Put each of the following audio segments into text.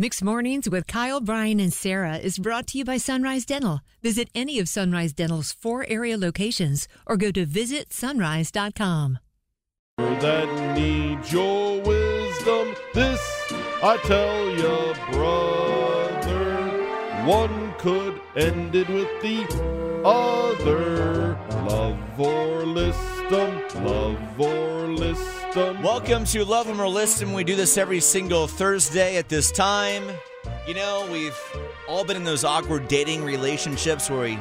Mixed Mornings with Kyle, Brian, and Sarah is brought to you by Sunrise Dental. Visit any of Sunrise Dental's four area locations or go to visitsunrise.com. That needs your wisdom, this I tell ya, brother. One could end it with the other. Love or list 'em, love or list Welcome to Love 'em or List 'em. We do this every single Thursday at this time. You know, we've all been in those awkward dating relationships where we,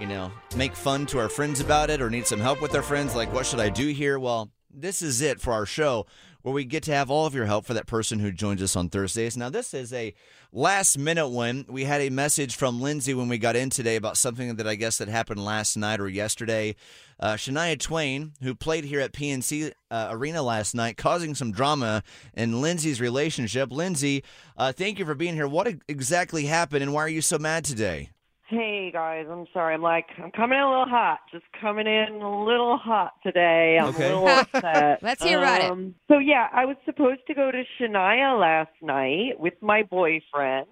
you know, make fun to our friends about it or need some help with our friends. Like, what should I do here? Well, this is it for our show where we get to have all of your help for that person who joins us on Thursdays. Now, this is a last minute one. We had a message from Lindsay when we got in today about something that I guess that happened last night or yesterday. Uh, Shania Twain, who played here at PNC uh, Arena last night, causing some drama in Lindsay's relationship. Lindsay, uh, thank you for being here. What exactly happened, and why are you so mad today? Hey guys, I'm sorry. I'm like I'm coming in a little hot. Just coming in a little hot today. I'm Okay. a little upset. Let's hear about it. Um, So yeah, I was supposed to go to Shania last night with my boyfriend,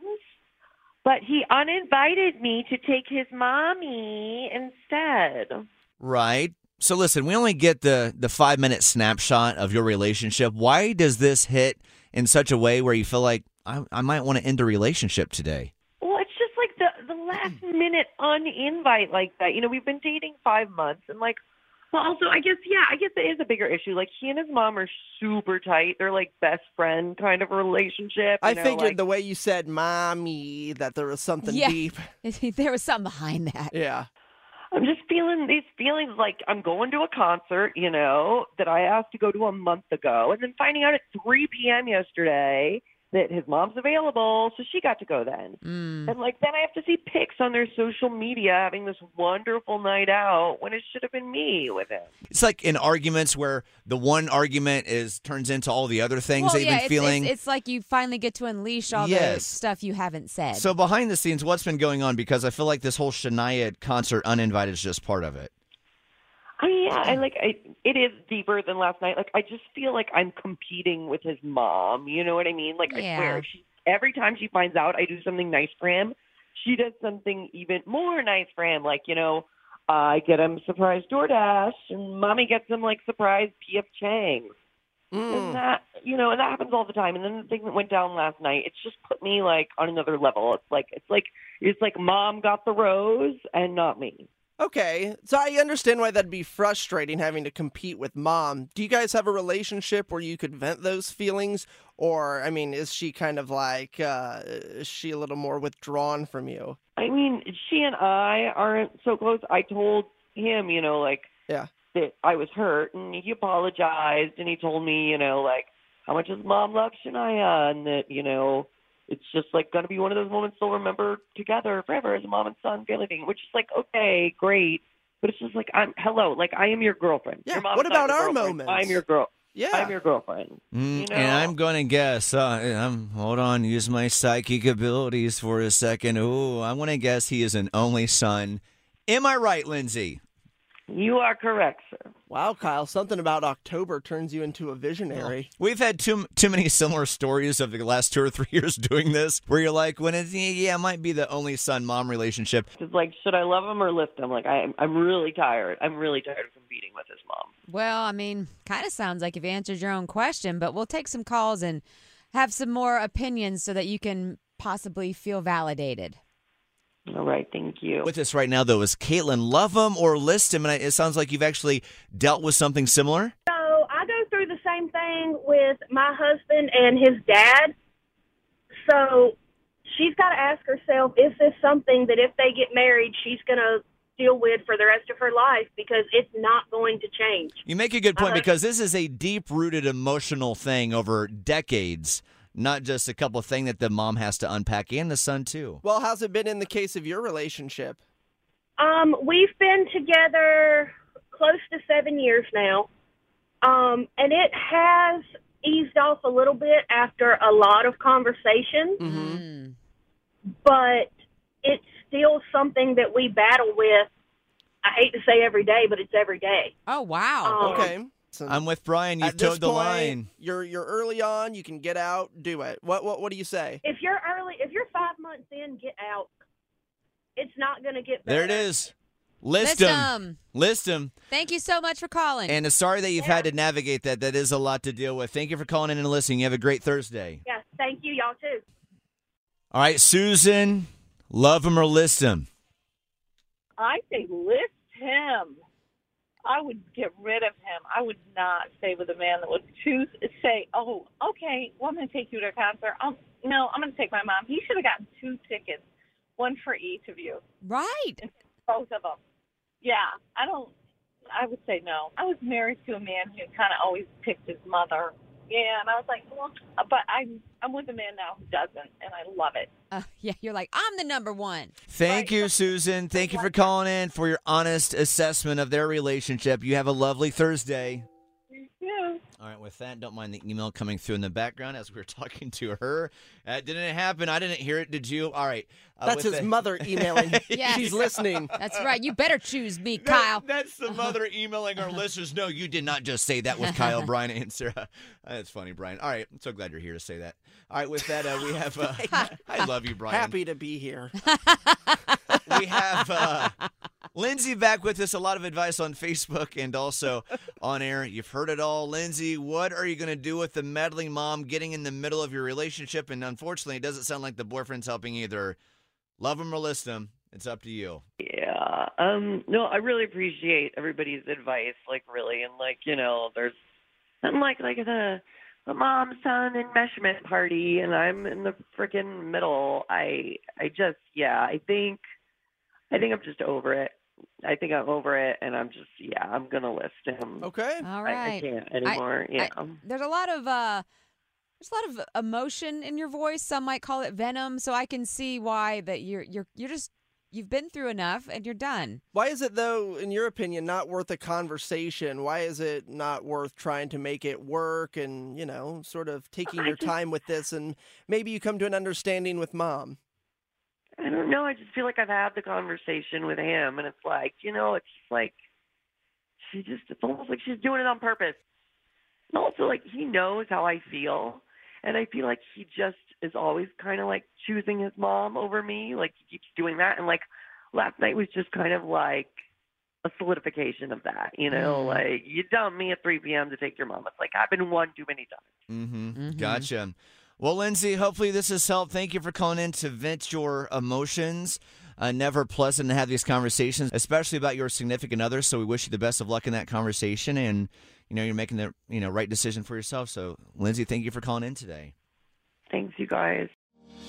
but he uninvited me to take his mommy instead. Right. So listen, we only get the the five minute snapshot of your relationship. Why does this hit in such a way where you feel like I, I might want to end a relationship today? Well, it's just like the the last minute uninvite like that. You know, we've been dating five months, and like, well, also, I guess, yeah, I guess it is a bigger issue. Like, he and his mom are super tight. They're like best friend kind of a relationship. I you know, figured like- the way you said "mommy" that there was something Yeah. deep. there was something behind that. Yeah. I'm just feeling these feelings like I'm going to a concert, you know, that I asked to go to a month ago, and then finding out at 3 p.m. yesterday that his mom's available, so she got to go then. Mm. And like then I have to see pics on their social media having this wonderful night out when it should have been me with him. It's like in arguments where the one argument is turns into all the other things Well, they've yeah, been it's, feeling. It's, it's like you finally get to unleash all the stuff you haven't said. so behind the scenes, what's been going on? Because I feel like this whole Shania concert uninvited is just part of it. I mean, yeah, I like I, it is deeper than last night. Like I just feel like I'm competing with his mom. You know what I mean? Like I swear, she, every time she finds out I do something nice for him, she does something even more nice for him. Like you know, I get him surprise DoorDash, and mommy gets him like surprise PF Chang's. Mm. And that you know, and that happens all the time. And then the thing that went down last night, it's just put me like on another level. It's like it's like it's like mom got the rose and not me. Okay, so I understand why that'd be frustrating having to compete with mom. Do you guys have a relationship where you could vent those feelings, or I mean, is she kind of like uh, is she a little more withdrawn from you? I mean, she and I aren't so close. I told him, you know, like Yeah. that I was hurt, and he apologized, and he told me, you know, like how much his mom loves Shania, and that you know it's just like going to be one of those moments they'll remember together forever as a mom and son family thing. Which is like okay, great, but it's just like I'm hello, like I am your girlfriend. Yeah, Your mom's what about our girlfriend. moments? I'm your girl. Yeah, I'm your girlfriend. Mm, You know? And I'm going to guess. Uh, I'm, hold on, use my psychic abilities for a second. Ooh, I want to guess he is an only son. Am I right, Lindsay? You are correct, sir. Wow, Kyle, something about October turns you into a visionary. We've had too too many similar stories of the last two or three years doing this, where you're like, when it's yeah, it might be the only son mom relationship. It's like, should I love him or lift him? Like, I'm, I'm really tired. I'm really tired of competing with his mom. well, I mean, kind of sounds like you've answered your own question, but we'll take some calls and have some more opinions so that you can possibly feel validated. All right, thank you. With us right now, though, is Caitlin. Love him or list him, and it sounds like you've actually dealt with something similar. So I go through the same thing with my husband and his dad. So she's got to ask herself, is this something that if they get married, she's going to deal with for the rest of her life because it's not going to change. You make a good point Uh-huh. because this is a deep rooted emotional thing over decades, not just a couple of things that the mom has to unpack and the son too. Well, how's it been in the case of your relationship? Um, we've been together close to seven years now, um, and it has eased off a little bit after a lot of conversation, Mm-hmm. Mm. but it's still something that we battle with. I hate to say every day, but it's every day. Oh, wow. Um, Okay. Thoughts. And I'm with Brian. You at this towed the point, line. You're you're early on. You can get out. Do it. What what what do you say? If you're early, if you're five months in, get out. It's not going to get better. There it is. List List them. 'em. List them. Thank you so much for calling. And uh, sorry that you've had to navigate that. That is a lot to deal with. Thank you for calling in and listening. You have a great Thursday. Yes, thank you, y'all too. All right, Susan, love him or list him. I say list him. I would get rid of him. I would not stay with a man that would choose say, "Oh, okay, well, I'm going to take you to a concert." Um, no, I'm going to take my mom. He should have gotten two tickets, one for each of you, right. both of them. Yeah, I don't. I would say no. I was married to a man who kind of always picked his mother. Yeah, and I was like, well, but I'm I'm with a man now who doesn't, and I love it. Uh, yeah, you're like, I'm the number one. Thank you, Susan. Thank you for calling in for your honest assessment of their relationship. You have a lovely Thursday. Yeah. All right, with that, don't mind the email coming through in the background as we were talking to her. Uh, didn't it happen? I didn't hear it. Did you? All right. Uh, That's his the- mother emailing. Yes. She's listening. That's right. You better choose me, That- Kyle. that's the mother emailing our listeners. No, you did not just say that with Kyle, Brian, and Sarah. That's funny, Brian. All right, I'm so glad you're here to say that. All right, with that, uh, we have. Uh, I love you, Brian. Happy to be here. we have uh, Lindsay back with us. A lot of advice on Facebook and also on air. You've heard it all. Lindsay, what are you going to do with the meddling mom getting in the middle of your relationship? And unfortunately, it doesn't sound like the boyfriend's helping either. Love him or list him. It's up to you. Yeah. Um. No, I really appreciate everybody's advice. Like, really, and like, you know, there's, I'm like like the, the mom son enmeshment party, and I'm in the freaking middle. I I just yeah. I think, I think I'm just over it. I think I'm over it, and I'm just yeah. I'm gonna list him. Okay. All right. I, I can't anymore. yeah. There's a lot of uh there's a lot of emotion in your voice. Some might call it venom, so I can see why that you're you're you're just you've been through enough and you're done. Why is it though, in your opinion, not worth a conversation? Why is it not worth trying to make it work and, you know, sort of taking your time with this and maybe you come to an understanding with mom? I don't know. I just feel like I've had the conversation with him, and it's like, you know, it's just like she just, it's almost like she's doing it on purpose. And also, like, he knows how I feel, and I feel like he just is always kind of like choosing his mom over me. Like, he keeps doing that. And, like, last night was just kind of like a solidification of that, you know? Mm. Like, you dumped me at 3 p.m. to take your mom. It's like, I've been one too many times. Mm-hmm. Mhm. Gotcha. Well, Lindsay, hopefully this has helped. Thank you for calling in to vent your emotions. Uh, never pleasant to have these conversations, especially about your significant other. So we wish you the best of luck in that conversation, and you know you're making the you know right decision for yourself. So, Lindsay, thank you for calling in today. Thanks, you guys.